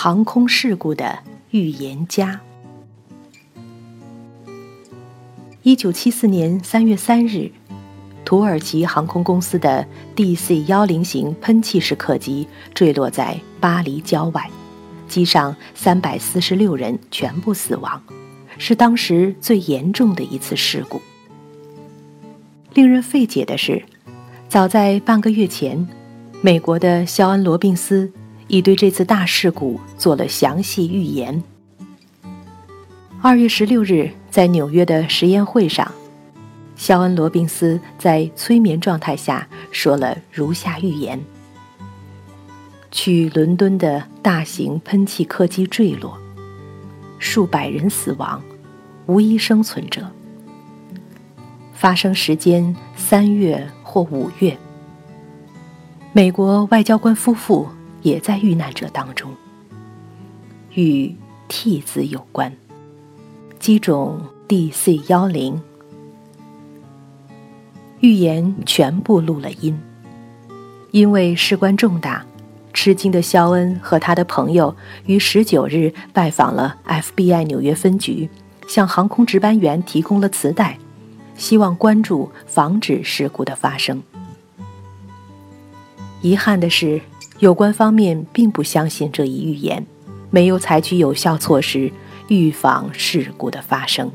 航空事故的预言家。一九七四年三月三日，土耳其航空公司的 DC 幺零型喷气式客机坠落在巴黎郊外，机上三百四十六人全部死亡，是当时最严重的一次事故。令人费解的是，早在半个月前，美国的肖恩·罗宾斯。已对这次大事故做了详细预言。二月十六日，在纽约的实验会上，肖恩·罗宾斯在催眠状态下说了如下预言：去伦敦的大型喷气客机坠落，数百人死亡，无一生存者。发生时间三月或五月。美国外交官夫妇。也在遇难者当中，与替字有关，机种 DC 幺零，预言全部录了音。因为事关重大，吃惊的肖恩和他的朋友于十九日拜访了 FBI 纽约分局，向航空值班员提供了磁带，希望关注防止事故的发生。遗憾的是。有关方面并不相信这一预言，没有采取有效措施预防事故的发生。